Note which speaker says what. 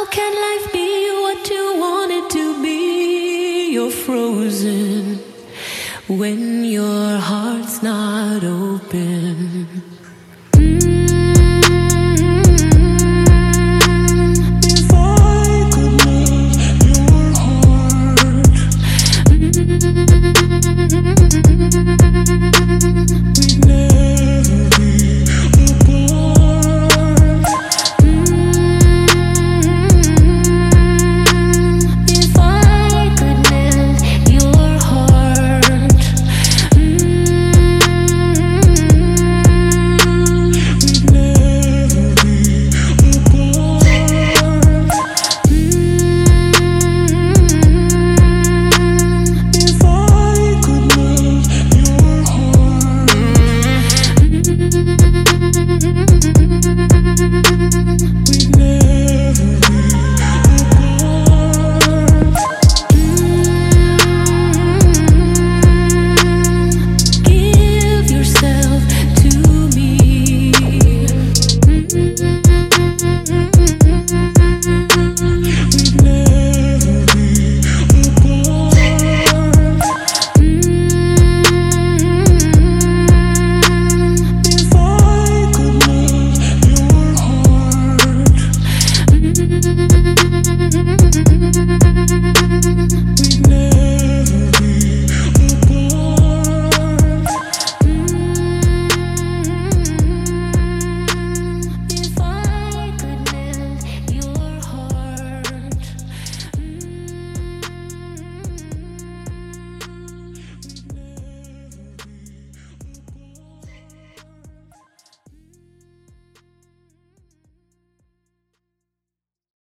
Speaker 1: How can life be what you to be? You're frozen when your heart's not open.